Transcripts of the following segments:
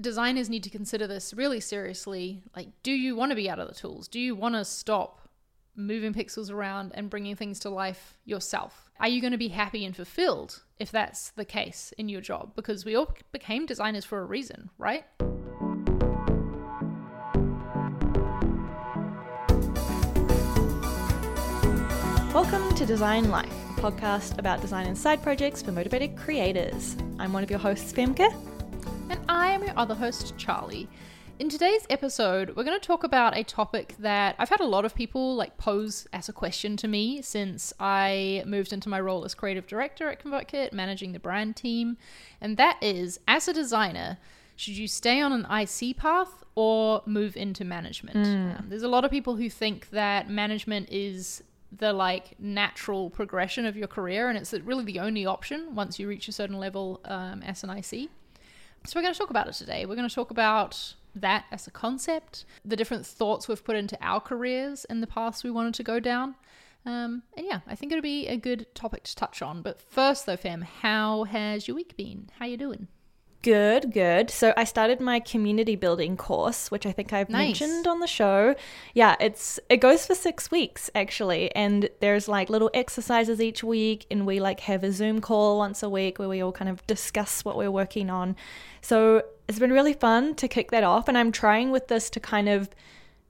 designers need to consider this really seriously. Like, do you want to be out of the tools? Do you want to stop moving pixels around and bringing things to life yourself? Are you going to be happy and fulfilled if that's the case in your job? Because we all became designers for a reason, right? Welcome to Design Life, a podcast about design and side projects for motivated creators. I'm one of your hosts, Femke. And I am your other host, Charlie. In today's episode, we're going to talk about a topic that I've had a lot of people like pose as a question to me since I moved into my role as creative director at ConvertKit, managing the brand team. And that is, as a designer, should you stay on an IC path or move into management? Um, there's a lot of people who think that management is the like natural progression of your career and it's really the only option once you reach a certain level um, as an IC. So we're going to talk about it today. We're going to talk about that as a concept, the different thoughts we've put into our careers in the past we wanted to go down. Um, and yeah, I think it'll be a good topic to touch on. But first, though, Fem, how has your week been? How you doing? Good, good. So I started my community building course, which I think I've Nice. mentioned on the show. Yeah, it's it goes for 6 weeks actually, and there's like little exercises each week and we like have a Zoom call once a week where we all kind of discuss what we're working on. So it's been really fun to kick that off and I'm trying with this to kind of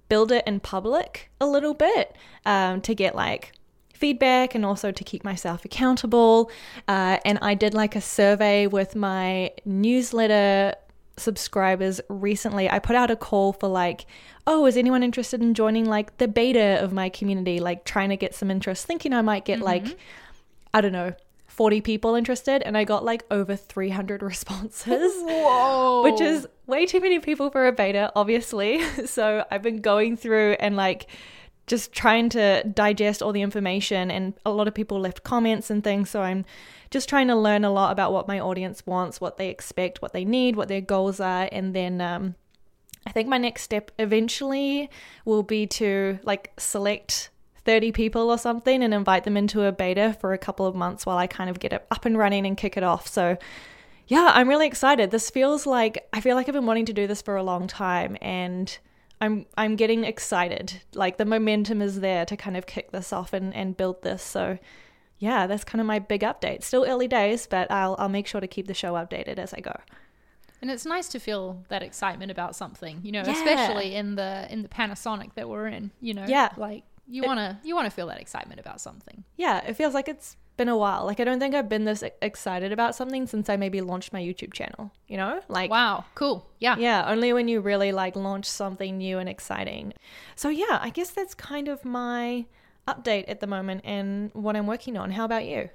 build it in public a little bit um, to get like feedback and also to keep myself accountable. Uh, and I did like a survey with my newsletter subscribers recently. I put out a call for like, oh, is anyone interested in joining like the beta of my community? Like trying to get some interest, thinking I might get like, I don't know. 40 people interested and I got like over 300 responses Whoa! which is way too many people for a beta, obviously. So I've been going through and like just trying to digest all the information, and a lot of people left comments and things. So I'm just trying to learn a lot about what my audience wants, what they expect, what they need, what their goals are, and then um, I think my next step eventually will be to like select 30 people or something and invite them into a beta for a couple of months while I kind of get it up and running and kick it off. So yeah, I'm really excited. This feels like I feel like I've been wanting to do this for a long time and I'm I'm getting excited. Like the momentum is there to kind of kick this off and, and build this. So yeah, that's kind of my big update. Still early days, but I'll I'll make sure to keep the show updated as I go. And it's nice to feel that excitement about something, you know, Yeah. especially in the in the pandemic that we're in, you know. Yeah. Like you It- wanna you wanna feel that excitement about something. Yeah, it feels like it's been a while. Like I don't think I've been this excited about something since I maybe launched my YouTube channel, you know? Like Wow, cool. Yeah. Yeah, only when you really like launch something new and exciting. So yeah, I guess that's kind of my update at the moment and what I'm working on. How about you?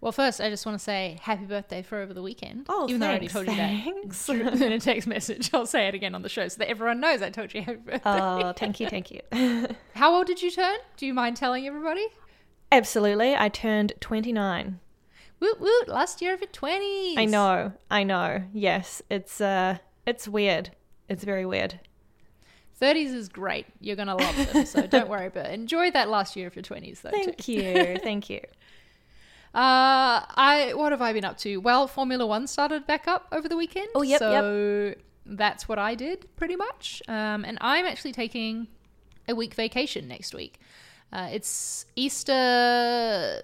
Well, first, I just want to say happy birthday for over the weekend. Oh, even though I already thanks, told you thanks. that in a text message, I'll say it again on the show so that everyone knows I told you happy birthday. Oh, thank you, thank you. How old did you turn? Do you mind telling everybody? Absolutely. I turned 29. Woot woot! Last year of your twenties. I know. I know. Yes, it's uh it's weird. It's very weird. Thirties is great. You're gonna love them, so don't worry. But enjoy that last year of your twenties, though. too. Thank you. Thank you. Uh, I what have I been up to? Well, Formula One started back up over the weekend. Oh, yep, so that's what I did pretty much. Um, and I'm actually taking a week vacation next week. Uh, it's Easter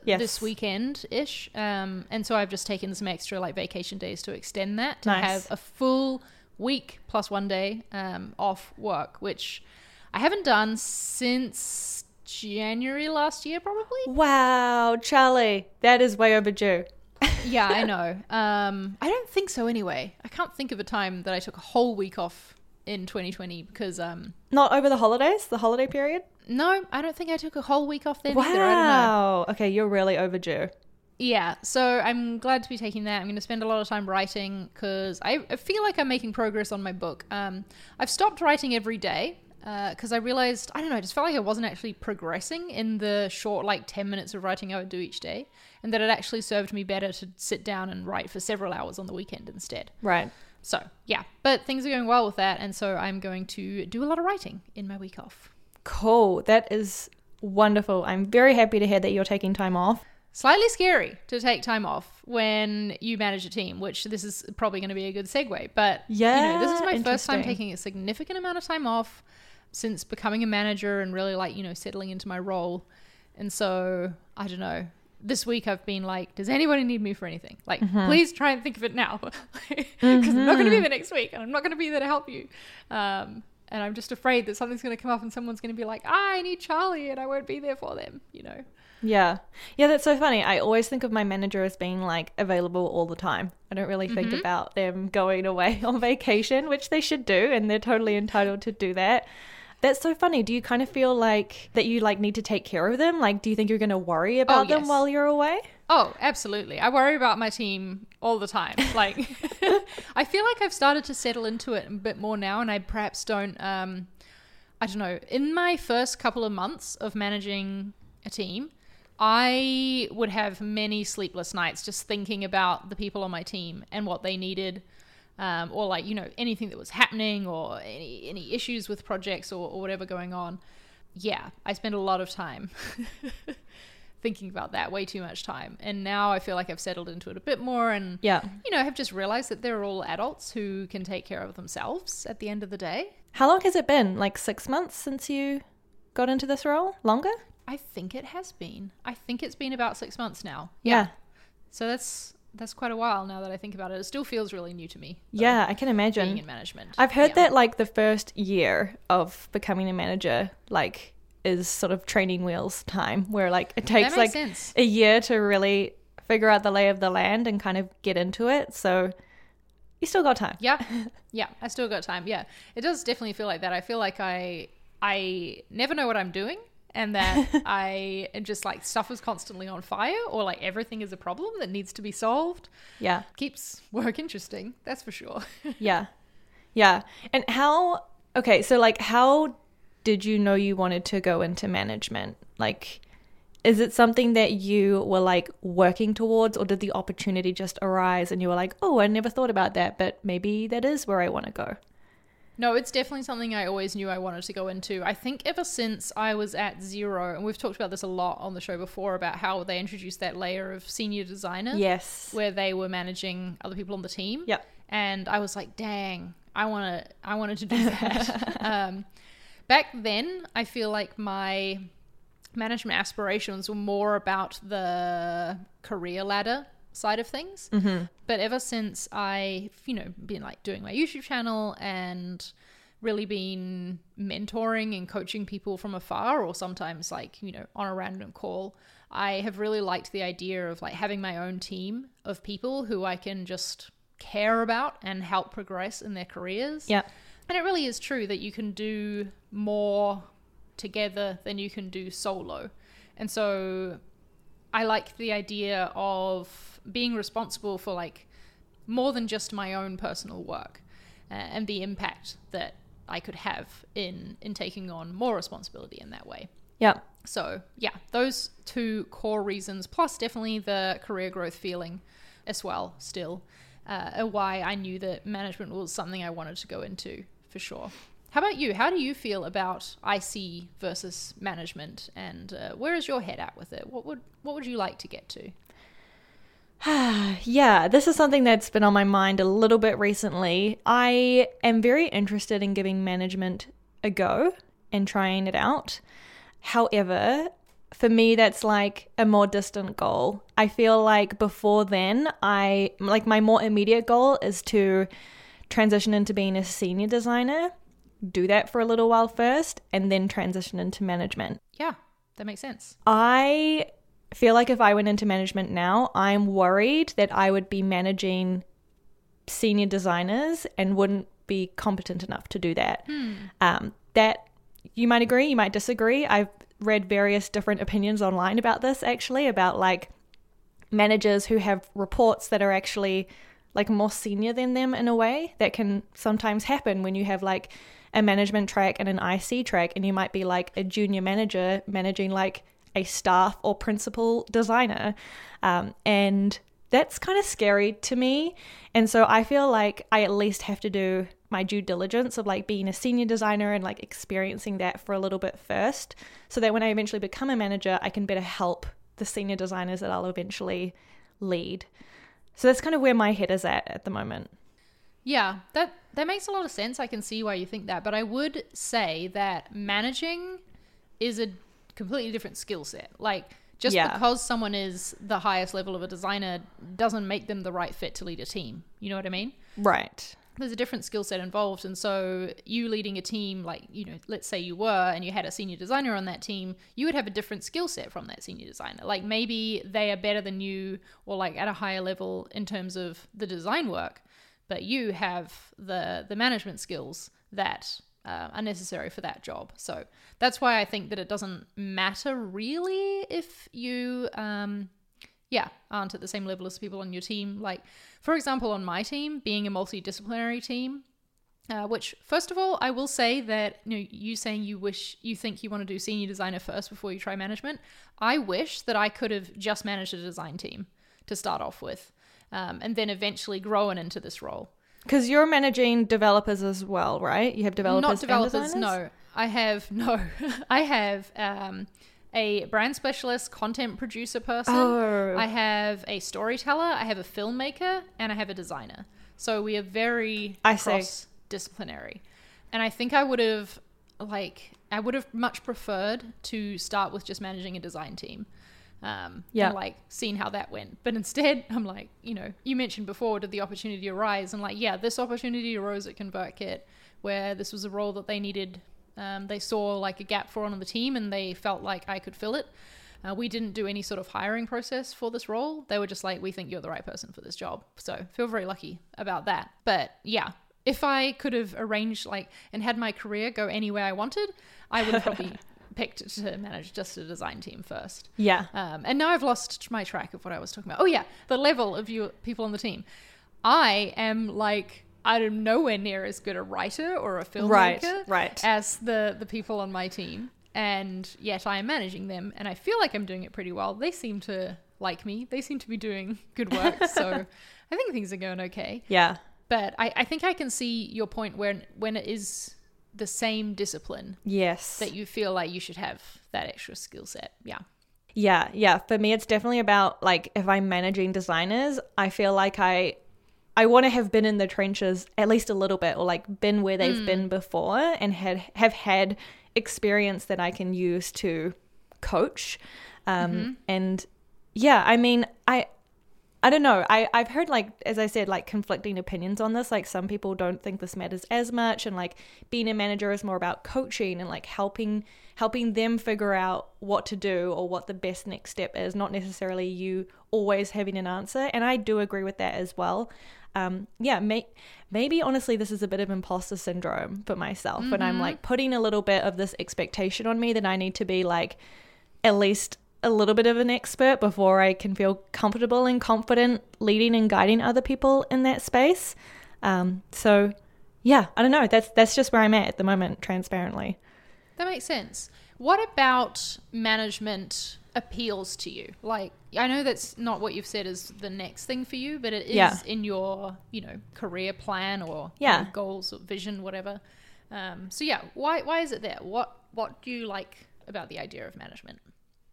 Yes. this weekend ish, um, and so I've just taken some extra like vacation days to extend that to Nice. have a full week plus one day um, off work, which I haven't done since January last year, probably. Wow, Charlie, that is way overdue. Yeah, I know. Um, I don't think so anyway. I can't think of a time that I took a whole week off in 2020 because, um, Not over the holidays, the holiday period? no, I don't think I took a whole week off then either. I don't know. Wow. Okay, you're really overdue. Yeah, so I'm glad to be taking that. I'm going to spend a lot of time writing because I, I feel like I'm making progress on my book. Um, I've stopped writing every day because I realized, I don't know, I just felt like I wasn't actually progressing in the short, like 10 minutes of writing I would do each day, and that it actually served me better to sit down and write for several hours on the weekend instead. Right. So, yeah, but things are going well with that, and so I'm going to do a lot of writing in my week off. Cool. That is wonderful. I'm very happy to hear that you're taking time off. slightly scary to take time off when you manage a team, which this is probably going to be a good segue. But Yeah, you know, this is my first time taking a significant amount of time off since becoming a manager and really like, you know, settling into my role. And so, I don't know. This week I've been like, does anybody need me for anything? Like, Mm-hmm. please try and think of it now. Because I'm not going to be there next week and I'm not going to be there to help you. Um, and I'm just afraid that something's going to come up and someone's going to be like, ah, I need Charlie and I won't be there for them, you know? Yeah. Yeah, that's so funny. I always think of my manager as being like available all the time. I don't really think Mm-hmm. about them going away on vacation, which they should do, and they're totally entitled to do that. That's so funny. Do you kind of feel like that you like need to take care of them? Like, do you think you're going to worry about them yes. while you're away? Oh, absolutely. I worry about my team all the time. Like, I feel like I've started to settle into it a bit more now, and I perhaps don't. Um, I don't know. In my first couple of months of managing a team, I would have many sleepless nights just thinking about the people on my team and what they needed. Um, or like you know anything that was happening or any any issues with projects or, or whatever going on yeah i spent a lot of time thinking about that way too much time and now i feel like i've settled into it a bit more and Yeah. you know have just realized that they're all adults who can take care of themselves at the end of the day How long has it been? Like six months since you got into this role? Longer? i think it has been i think it's been about six months now Yeah. so that's that's quite a while now that i think about it it still feels really new to me Yeah, I can imagine. being in management I've heard Yeah. that like the first year of becoming a manager, like, is sort of training wheels time, where like it takes like sense. a year to really figure out the lay of the land and kind of get into it. So you still got time. Yeah, yeah, I still got time. Yeah, it does definitely feel like that. I feel like I I never know what I'm doing, and that I am just like stuff is constantly on fire, or like everything is a problem that needs to be solved. Yeah. Keeps work interesting, that's for sure. Yeah. Yeah. And how, okay, so like, how did you know you wanted to go into management? Like, is it something that you were like working towards, or did the opportunity just arise and you were like, oh, I never thought about that, but maybe that is where I want to go? No, it's definitely something I always knew I wanted to go into. I think ever since I was at Xero, and we've talked about this a lot on the show before about how they introduced that layer of senior designer. Yes. where they were managing other people on the team. Yep. And I was like, dang, I want to, I wanted to do that. um, back then, I feel like my management aspirations were more about the career ladder side of things. Mm-hmm. But ever since I, you know, been like doing my YouTube channel and really been mentoring and coaching people from afar or sometimes like, you know, on a random call, I have really liked the idea of like having my own team of people who I can just care about and help progress in their careers. Yeah. And it really is true that you can do more together than you can do solo. And so I like the idea of being responsible for like more than just my own personal work uh, and the impact that I could have in in taking on more responsibility in that way. Yeah. So, yeah, those two core reasons, plus definitely the career growth feeling as well, still, uh, why I knew that management was something I wanted to go into for sure. How about you? How do you feel about IC versus management, and uh, where is your head at with it? What would what would you like to get to? yeah, this is something that's been on my mind a little bit recently. I am very interested in giving management a go and trying it out. However, for me, that's like a more distant goal. I feel like before then, I like my more immediate goal is to transition into being a senior designer, do that for a little while first, and then transition into management. Yeah, that makes sense. I feel like if I went into management now, I'm worried that I would be managing senior designers and wouldn't be competent enough to do that. Um, that you might agree, you might disagree. I've read various different opinions online about this actually, about like managers who have reports that are actually like more senior than them in a way that can sometimes happen when you have like a management track and an IC track and you might be like a junior manager managing like a staff or principal designer um, and that's kind of scary to me and so I feel like I at least have to do my due diligence of like being a senior designer and like experiencing that for a little bit first so that when I eventually become a manager I can better help the senior designers that I'll eventually lead. So that's kind of where my head is at at the moment. Yeah, that that makes a lot of sense. I can see why you think that, but I would say that managing is a completely different skill set. Like just Yeah. because someone is the highest level of a designer doesn't make them the right fit to lead a team. You know what I mean? Right. there's a different skill set involved and so you leading a team like you know let's say you were and you had a senior designer on that team you would have a different skill set from that senior designer like maybe they are better than you or like at a higher level in terms of the design work but you have the the management skills that uh, are necessary for that job so that's why i think that it doesn't matter really if you um yeah, aren't at the same level as people on your team. Like, for example, on my team, being a multidisciplinary team, uh, which first of all, I will say that you know, you saying you wish you think you want to do senior designer first before you try management. I wish that I could have just managed a design team to start off with, um, and then eventually growing into this role. Because you're managing developers as well, right? You have developers. Not developers. No, I have no. I have um, a brand specialist, content producer person. Oh. I have a storyteller. I have a filmmaker, and I have a designer. So we are very I cross disciplinary. And I think I would have like I would have much preferred to start with just managing a design team. Um, Yeah. and like seeing how that went. But instead, I'm like, you know, you mentioned before, did the opportunity arise? And like, yeah, this opportunity arose at ConvertKit where this was a role that they needed. Um, they saw like a gap for on the team and they felt like I could fill it. Uh, we didn't do any sort of hiring process for this role. They were just like, we think you're the right person for this job. So feel very lucky about that. But yeah, if I could have arranged like and had my career go anywhere I wanted, I would have probably picked to manage just a design team first. Yeah. Um, and now I've lost my track of what I was talking about. Oh yeah, the level of you people on the team. I am like I'm nowhere near as good a writer or a filmmaker Right, right. as the the people on my team, and yet I am managing them, and I feel like I'm doing it pretty well. They seem to like me. They seem to be doing good work, so I think things are going okay. Yeah. But I, I think I can see your point when when it is the same discipline Yes. that you feel like you should have that extra skill set. Yeah. Yeah, yeah. For me, it's definitely about like if I'm managing designers, I feel like I I want to have been in the trenches at least a little bit, or like been where they've been before, and had have had experience that I can use to coach. Um, And yeah, I mean, I I don't know. I, I've heard like as I said, like conflicting opinions on this. Like some people don't think this matters as much and like being a manager is more about coaching and like helping helping them figure out what to do or what the best next step is, not necessarily you always having an answer. And I do agree with that as well. Um, yeah, may, maybe honestly this is a bit of imposter syndrome for myself when I'm like putting a little bit of this expectation on me that I need to be like at least a little bit of an expert before I can feel comfortable and confident leading and guiding other people in that space. Um, so, yeah, I don't know. That's that's just where I'm at at the moment, transparently. That makes sense. What about management appeals to you? Like, I know that's not what you've said is the next thing for you, but it is Yeah. in your, you know, career plan or you Yeah. know, goals or vision, whatever. Um, so yeah, why why is it there? What what do you like about the idea of management?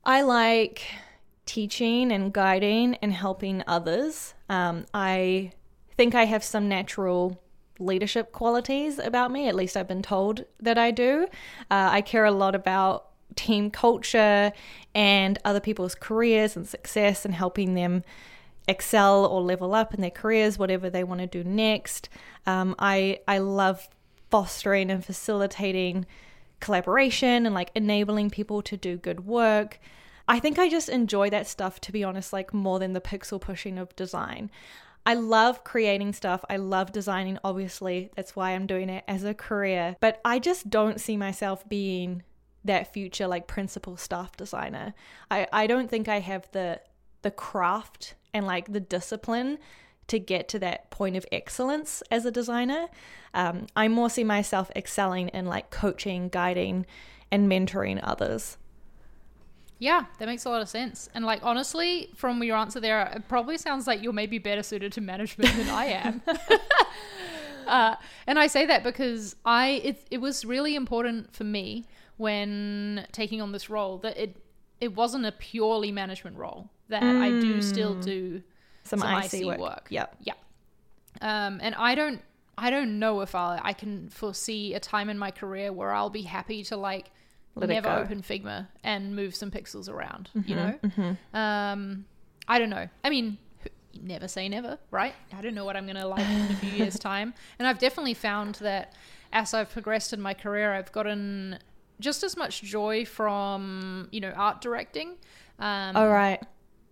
I like teaching and guiding and helping others. Um, I think I have some natural leadership qualities about me. At least I've been told that I do. Uh, I care a lot about team culture and other people's careers and success and helping them excel or level up in their careers, whatever they want to do next. Um, I I love fostering and facilitating collaboration and like enabling people to do good work. I think I just enjoy that stuff to be honest, like more than the pixel pushing of design. I love creating stuff. I love designing, obviously. That's why I'm doing it as a career. But I just don't see myself being that future like principal staff designer. I, I don't think I have the the craft and like the discipline to get to that point of excellence as a designer. Um, I more see myself excelling in like coaching, guiding, and mentoring others. Yeah, that makes a lot of sense. And like honestly, from your answer there, it probably sounds like you're maybe better suited to management than I am. uh, and I say that because I it it was really important for me when taking on this role that it it wasn't a purely management role. That I do still Mm. do Some, some IC, IC work. work. Yep. Yeah. Um, and I don't I don't know if I I can foresee a time in my career where I'll be happy to like Let never open Figma and move some pixels around. You Mhm, know, mhm. um, I don't know. I mean, never say never, right? I don't know what I'm gonna like in a few years' time, and I've definitely found that as I've progressed in my career, I've gotten just as much joy from you know art directing. Um, All right.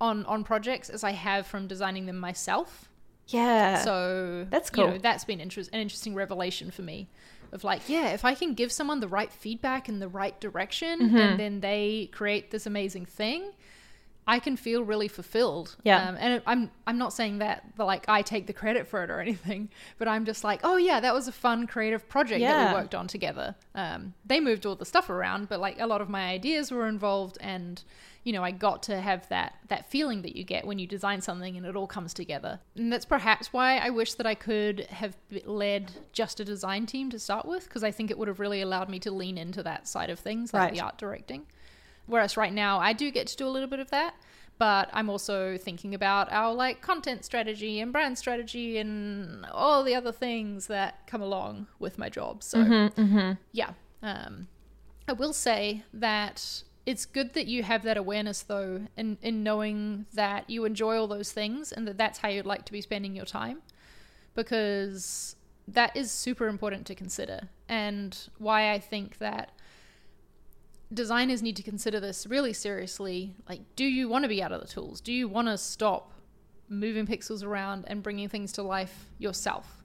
On on projects as I have from designing them myself. Yeah. So That's You know, cool. that's been interest, an interesting revelation for me. Of like, yeah, if I can give someone the right feedback in the right direction, Mm-hmm. and then they create this amazing thing, I can feel really fulfilled. Yeah. Um, and I'm I'm not saying that like I take the credit for it or anything, but I'm just like, oh yeah, that was a fun creative project that we worked on together. Um, they moved all the stuff around, but like a lot of my ideas were involved, and you know I got to have that that feeling that you get when you design something and it all comes together. And that's perhaps why I wish that I could have led just a design team to start with, because I think it would have really allowed me to lean into that side of things, like Right. the art directing. Whereas right now I do get to do a little bit of that, but I'm also thinking about our like content strategy and brand strategy and all the other things that come along with my job. So Mm-hmm, mm-hmm. yeah, um, I will say that it's good that you have that awareness though, in in knowing that you enjoy all those things and that that's how you'd like to be spending your time, because that is super important to consider and why I think that designers need to consider this really seriously. Like, do you want to be out of the tools? Do you want to stop moving pixels around and bringing things to life yourself?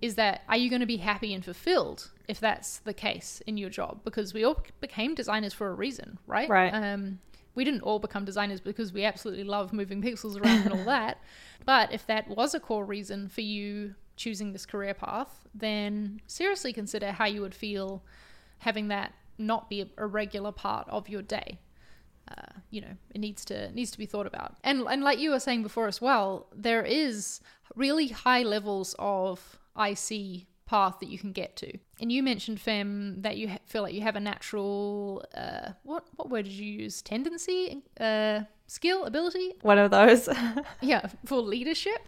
Is that, are you going to be happy and fulfilled if that's the case in your job? Because we all became designers for a reason, right? Right. Um, we didn't all become designers because we absolutely love moving pixels around and all that. But if that was a core reason for you choosing this career path, then seriously consider how you would feel having that not be a, regular part of your day. Uh, you know, it needs to needs to be thought about. And and like you were saying before as well, there is really high levels of IC path that you can get to. And you mentioned Fem that you ha- feel like you have a natural uh, what what word did you use? Tendency, uh, skill, ability, One of those. yeah, for leadership.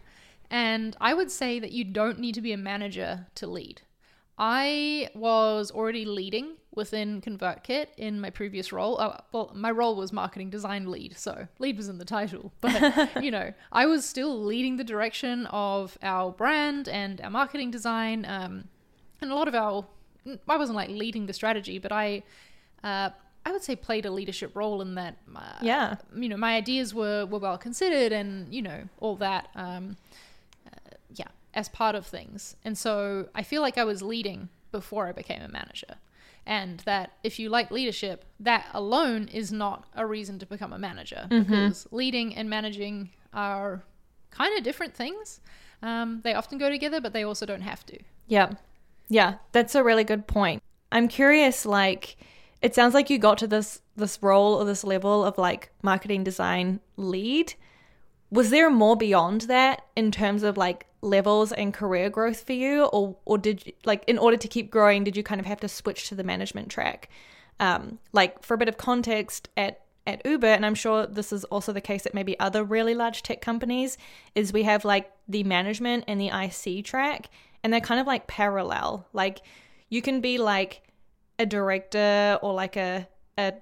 And I would say that you don't need to be a manager to lead. I was already leading within ConvertKit in my previous role. Oh, well, my role was marketing design lead, so lead was in the title. But, you know, I was still leading the direction of our brand and our marketing design. Um, and a lot of our, I wasn't like leading the strategy, but I, uh, I would say played a leadership role in that. Uh, yeah. you know, my ideas were, were well considered and, you know, all that. Um, uh, yeah, as part of things. And so I feel like I was leading before I became a manager. And that if you like leadership, that alone is not a reason to become a manager because leading and managing are kind of different things. Um, they often go together, but they also don't have to. Yeah. Yeah, that's a really good point. I'm curious like it sounds like you got to this this role or this level of like marketing design lead. Was there more beyond that in terms of like levels and career growth for you or or did you, like in order to keep growing did you kind of have to switch to the management track? Um like for a bit of context at at Uber, and I'm sure this is also the case at maybe other really large tech companies, is we have like the management and the IC track, and they're kind of like parallel. Like you can be like a director or like a a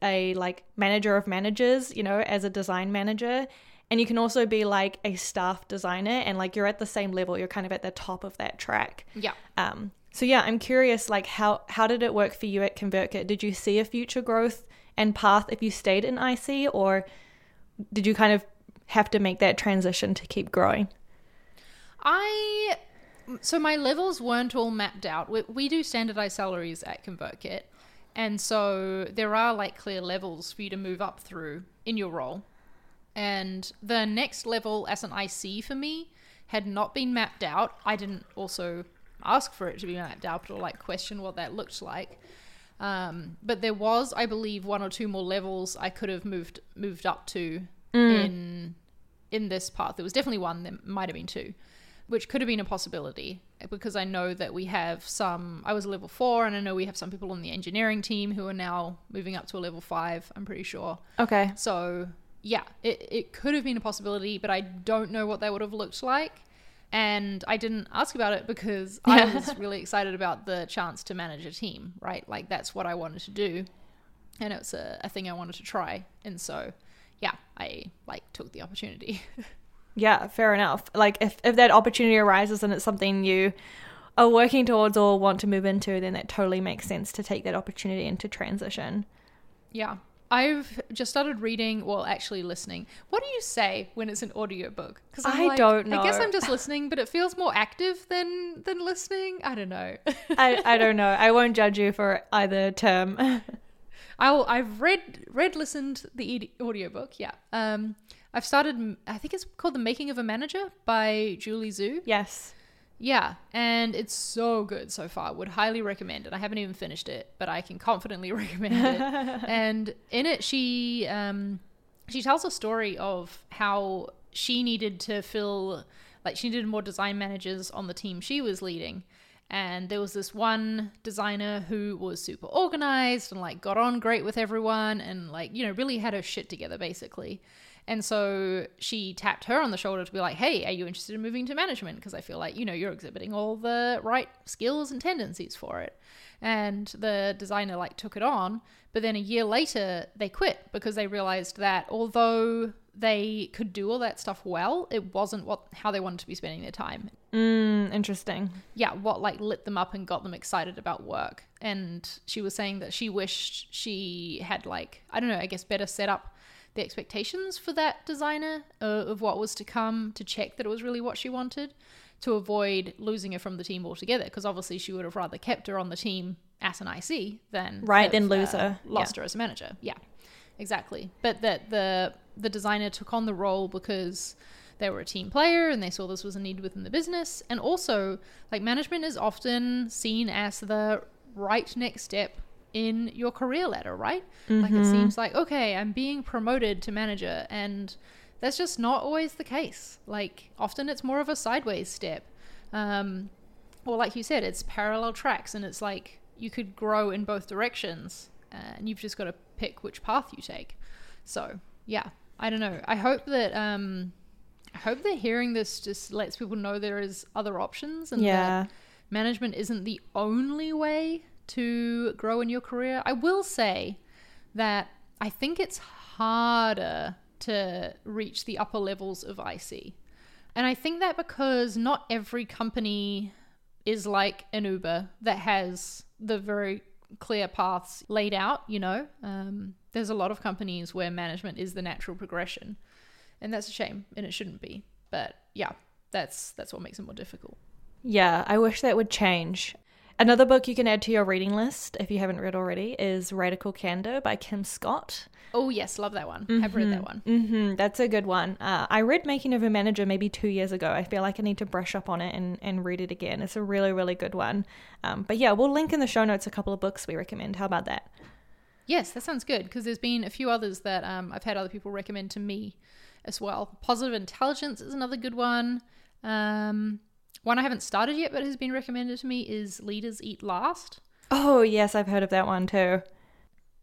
a like manager of managers, you know, as a design manager. And you can also be like a staff designer and like you're at the same level, you're kind of at the top of that track. Yeah. Um, so yeah, I'm curious, like how how did it work for you at ConvertKit? Did you see a future growth and path if you stayed in IC, or did you kind of have to make that transition to keep growing? I so my levels weren't all mapped out. We, we do standardized salaries at ConvertKit, and so there are like clear levels for you to move up through in your role. And the next level as an IC for me had not been mapped out. I didn't also ask for it to be mapped out or like question what that looked like. Um, but there was, I believe, one or two more levels I could have moved moved up to in in this path. There was definitely one. There might have been two, which could have been a possibility. because I know that we have some. I was a level four, and I know we have some people on the engineering team who are now moving up to a level five. I'm pretty sure. Okay. So yeah, it it could have been a possibility, but I don't know what that would have looked like. And I didn't ask about it because I was really excited about the chance to manage a team, right? Like that's what I wanted to do, and it's a, a thing I wanted to try. And so, yeah, I like took the opportunity. Yeah, fair enough. Like if, if that opportunity arises and it's something you are working towards or want to move into, then that totally makes sense to take that opportunity into transition. Yeah. I've just started reading, well, actually listening. What do you say when it's an audiobook? Because I don't know. I guess I'm just listening, but it feels more active than than listening. I don't know. I, I don't know. I won't judge you for either term. I'll I've read read listened the audiobook, yeah. Um I've started, I think it's called The Making of a Manager by Julie Zhuo. Yes. Yeah, and it's so good so far. Would highly recommend it. I haven't even finished it, but I can confidently recommend it. and in it, she um, she tells a story of how she needed to fill, like she needed more design managers on the team she was leading. And there was this one designer who was super organized and like got on great with everyone and like you know really had her shit together basically. And so she tapped her on the shoulder to be like, hey, are you interested in moving to management? Because I feel like, you know, you're exhibiting all the right skills and tendencies for it. And the designer like took it on. But then a year later, they quit because they realized that although they could do all that stuff well, it wasn't what how they wanted to be spending their time. Mm, interesting. Yeah, what like lit them up and got them excited about work. And she was saying that she wished she had like I don't know, I guess better set up the expectations for that designer uh, of what was to come to check that it was really what she wanted to avoid losing her from the team altogether because obviously she would have rather kept her on the team as an IC than right then lose uh, her. lost yeah. her as a manager. yeah exactly. But that the the designer took on the role because they were a team player and they saw this was a need within the business. And also like management is often seen as the right next step in your career ladder, right? Mm-hmm. Like it mm-hmm. seems like, okay, I'm being promoted to manager, and that's just not always the case. Like often it's more of a sideways step. Um, or like you said, it's parallel tracks, and it's like you could grow in both directions, and you've just got to pick which path you take. So yeah, I don't know. I hope that um, I hope that hearing this just lets people know there is other options and yeah. that management isn't the only way to grow in your career. I will say that I think it's harder to reach the upper levels of IC. And I think that because not every company is like an Uber that has the very clear paths laid out, you know. Um, there's a lot of companies where management is the natural progression. And that's a shame and it shouldn't be. But yeah, that's that's what makes it more difficult. Yeah, I wish that would change. Another book you can add to your reading list if you haven't read already is Radical Candor by Kim Scott. Oh yes, love that one. Mm-hmm. I've read that one. Mm-hmm. That's a good one. Uh, I read Making of a Manager maybe two years ago. I feel like I need to brush up on it and, and read it again. It's a really really good one. Um, but yeah, we'll link in the show notes a couple of books we recommend. How about that? Yes, that sounds good because there's been a few others that um, I've had other people recommend to me as well. Positive Intelligence is another good one. Um, one I haven't started yet, but has been recommended to me is Leaders Eat Last. Oh, yes, I've heard of that one too.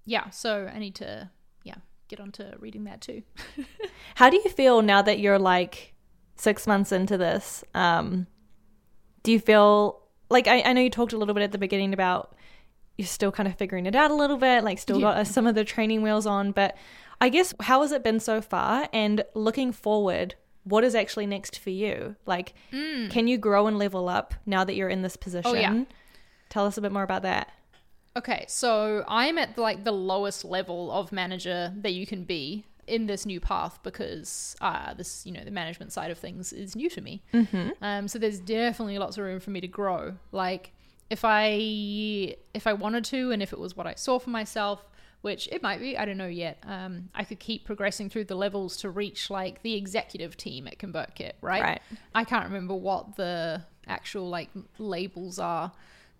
Yeah, so I need to, yeah, get onto reading that too. How do you feel now that you're like six months into this? Um, do you feel like I, I know you talked a little bit at the beginning about you're still kind of figuring it out a little bit, like still yeah. got some of the training wheels on, but I guess how has it been so far? And looking forward, what is actually next for you? Like, mm. can you grow and level up now that you're in this position? Oh, yeah. Tell us a bit more about that. Okay, so I'm at like the lowest level of manager that you can be in this new path because uh, this, you know, the management side of things is new to me. Mm-hmm. Um, so there's definitely lots of room for me to grow. Like, if I if I wanted to, and if it was what I saw for myself, which it might be, I don't know yet. Um, I could keep progressing through the levels to reach like the executive team at ConvertKit, right? Right. I can't remember what the actual like labels are,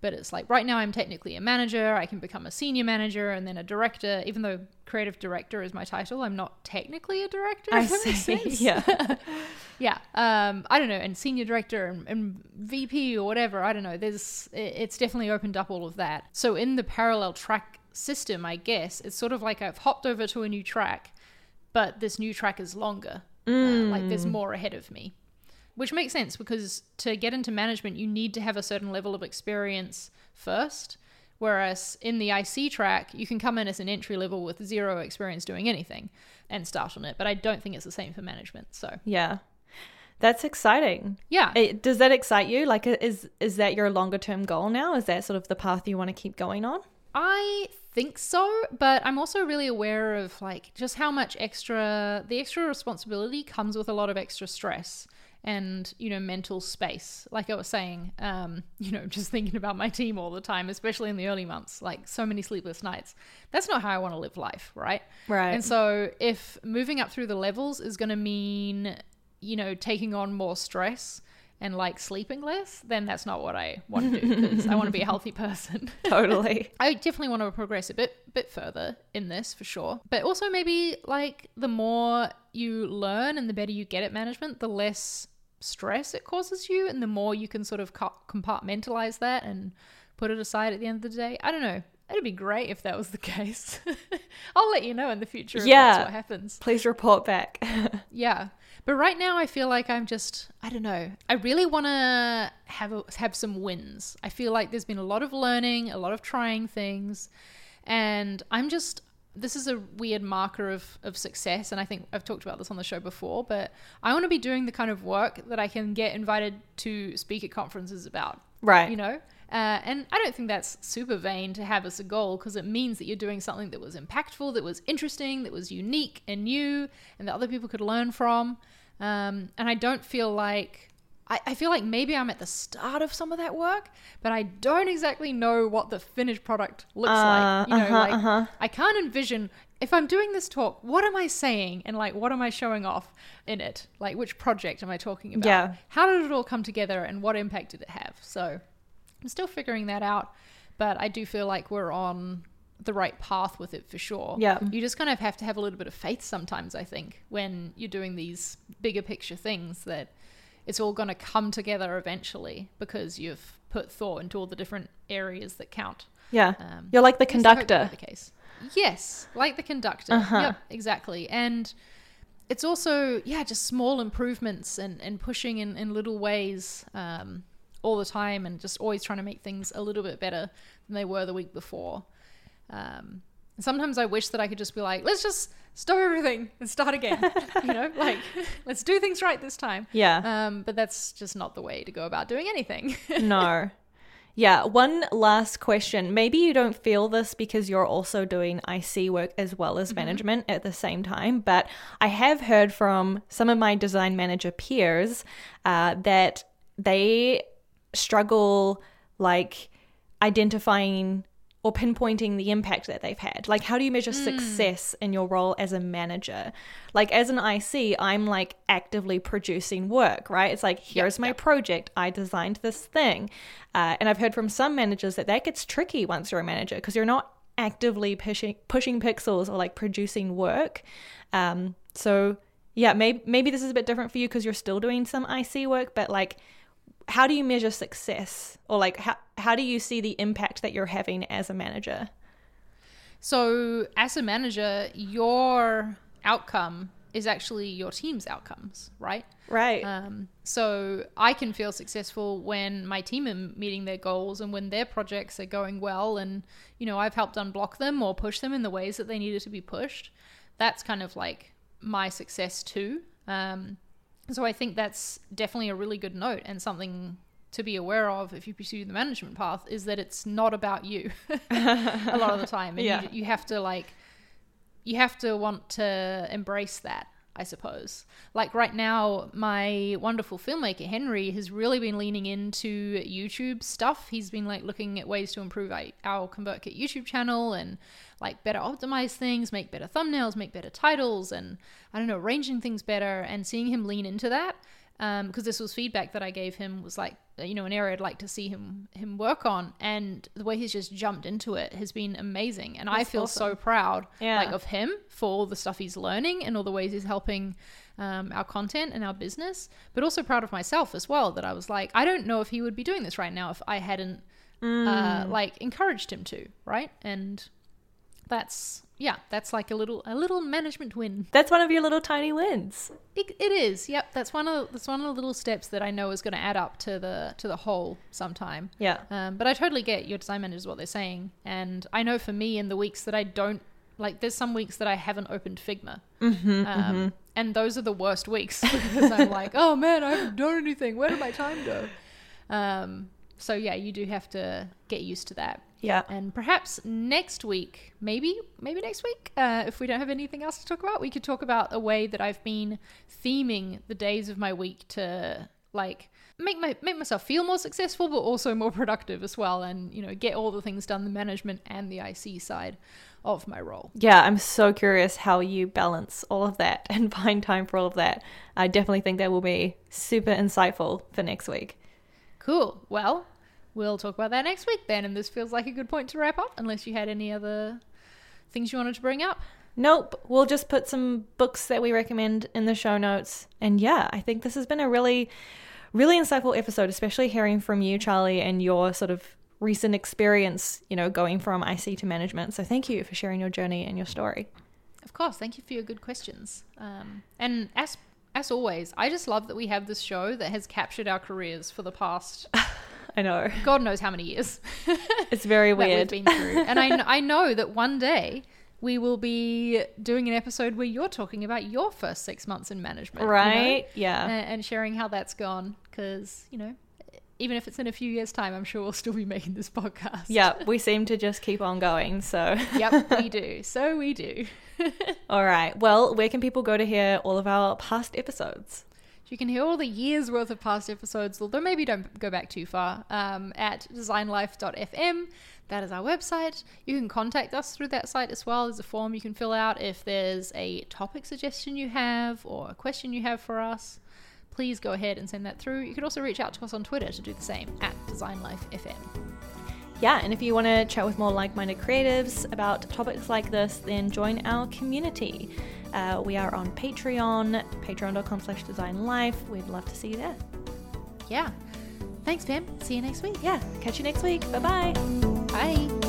but it's like right now I'm technically a manager. I can become a senior manager and then a director. Even though creative director is my title, I'm not technically a director. I see. Yeah. yeah. Um, I don't know, and senior director and, and VP or whatever. I don't know. There's it- it's definitely opened up all of that. So in the parallel track system, I guess it's sort of like I've hopped over to a new track, but this new track is longer. Uh, like there's mm. more ahead of me which makes sense because to get into management you need to have a certain level of experience first whereas in the IC track you can come in as an entry level with zero experience doing anything and start on it but I don't think it's the same for management so Yeah. That's exciting. yeah It, does that excite you? Like, uh, is is that your longer term goal now? Is that sort of the path you want to keep going on? I think so, but I'm also really aware of like just how much extra the extra responsibility comes with a lot of extra stress and you know mental space. Like I was saying, um, you know, just thinking about my team all the time, especially in the early months, like so many sleepless nights. That's not how I want to live life, right? Right. And so if moving up through the levels is going to mean you know taking on more stress and like sleeping less, then that's not what I want to do because I want to be a healthy person. totally. I definitely want to progress a bit bit further in this for sure. But also maybe like the more you learn and the better you get at management, the less stress it causes you and the more you can sort of compartmentalize that and put it aside at the end of the day. I don't know. It'd be great if that was the case. I'll let you know in the future if Yeah. that's what happens. Please report back. Yeah. But right now I feel like I'm just I don't know. I really want to have a, have some wins. I feel like there's been a lot of learning, a lot of trying things, and I'm just this is a weird marker of of success and I think I've talked about this on the show before, but I want to be doing the kind of work that I can get invited to speak at conferences about right. you know uh, and i don't think that's super vain to have as a goal because it means that you're doing something that was impactful that was interesting that was unique and new and that other people could learn from um, and i don't feel like I, I feel like maybe i'm at the start of some of that work but i don't exactly know what the finished product looks like you know uh-huh, like uh-huh. i can't envision if i'm doing this talk what am i saying and like what am i showing off in it like which project am i talking about Yeah. how did it all come together and what impact did it have so i'm still figuring that out but i do feel like we're on the right path with it for sure Yeah. you just kind of have to have a little bit of faith sometimes i think when you're doing these bigger picture things that it's all going to come together eventually because you've put thought into all the different areas that count Yeah. um, You're like the at least I hope that'll conductor. The case. Yes, like the conductor. Uh-huh. Yep, exactly. And it's also yeah, just small improvements and and pushing in in little ways um, all the time, and just always trying to make things a little bit better than they were the week before. Um, sometimes I wish that I could just be like, let's just stop everything and start again. you know, like let's do things right this time. Yeah. Um, but that's just not the way to go about doing anything. no. Yeah, one last question. Maybe you don't feel this because you're also doing IC work as well as management at the same time, but I have heard from some of my design manager peers uh, that they struggle like identifying or pinpointing the impact that they've had. Like, how do you measure success in your role as a manager? Like, as an IC, I'm like actively producing work, right? It's like, here's my project. I designed this thing. Uh, and I've heard from some managers that that gets tricky once you're a manager because you're not actively pushing pushing pixels or like producing work. Um, so yeah, maybe maybe this is a bit different for you because you're still doing some IC work, but like how do you measure success or like how, how do you see the impact that you're having as a manager So, as a manager, your outcome is actually your team's outcomes, right? right Um, so, I can feel successful when my team are meeting their goals and when their projects are going well, and you know, I've helped unblock them or push them in the ways that they needed to be pushed. That's kind of like my success too. Um, so, I think that's definitely a really good note and something to be aware of if you pursue the management path is that it's not about you a lot of the time. And Yeah. you, you have to like, you have to want to embrace that, I suppose. Like right now, my wonderful filmmaker Henry has really been leaning into YouTube stuff. He's been like looking at ways to improve our, ConvertKit YouTube channel and like better optimize things, make better thumbnails, make better titles, and I don't know, arranging things better. And seeing him lean into that because this was feedback that I gave him was like you know an area I'd like to see him him work on, and the way he's just jumped into it has been amazing, and I That's feel so proud Yeah. like of him for all the stuff he's learning and all the ways he's helping um, our content and our business, but also proud of myself as well that I was like I don't know if he would be doing this right now if I hadn't Mm. uh, like encouraged him to, right? And that's yeah, that's like a little a little management win. That's one of your little tiny wins. It, it is. Yep, that's one of that's one of the little steps that I know is going to add up to the to the whole sometime. Yeah. Um, but I totally get your design managers what they're saying, and I know for me in the weeks that I don't like, there's some weeks that I haven't opened Figma, Mm-hmm, um, and those are the worst weeks because I'm like, oh man, I haven't done anything. Where did my time go? Um, so yeah, you do have to get used to that. Yeah. And perhaps next week, maybe, maybe next week, uh, if we don't have anything else to talk about, we could talk about a way that I've been theming the days of my week to like make my make myself feel more successful, but also more productive as well, and you know get all the things done, the management and the IC side of my role. Yeah, I'm so curious how you balance all of that and find time for all of that. I definitely think that will be super insightful for next week. Cool. Well, we'll talk about that next week then, and this feels like a good point to wrap up, unless you had any other things you wanted to bring up. Nope, we'll just put some books that we recommend in the show notes. And yeah, I think this has been a really, really insightful episode, especially hearing from you, Charli, and your sort of recent experience, you know, going from IC to management. So thank you for sharing your journey and your story. Of course, thank you for your good questions. Um, and as as always, I just love that we have this show that has captured our careers for the past I know. God knows how many years It's very weird. we've been through. And I kn- I know that one day we will be doing an episode where you're talking about your first six months in management, you know? right? Yeah. and sharing how that's gone. Because you know, even if it's in a few years' time, I'm sure we'll still be making this podcast. yeah, we seem to just keep on going. So, yep, we do. So we do. all right. Well, where can people go to hear all of our past episodes? You can hear all the years worth of past episodes, although maybe don't go back too far, um, at designlife.fm. That is our website. You can contact us through that site as well. There's a form you can fill out if there's a topic suggestion you have or a question you have for us. Please go ahead and send that through. You could also reach out to us on Twitter to do the same at designlifefm. Yeah, and if you want to chat with more like minded creatives about topics like this, then join our community. Uh, we are on Patreon, patreon.com slash design life. We'd love to see you there. Yeah. Thanks, Fem. See you next week. Yeah, catch you next week. Bye bye. Bye.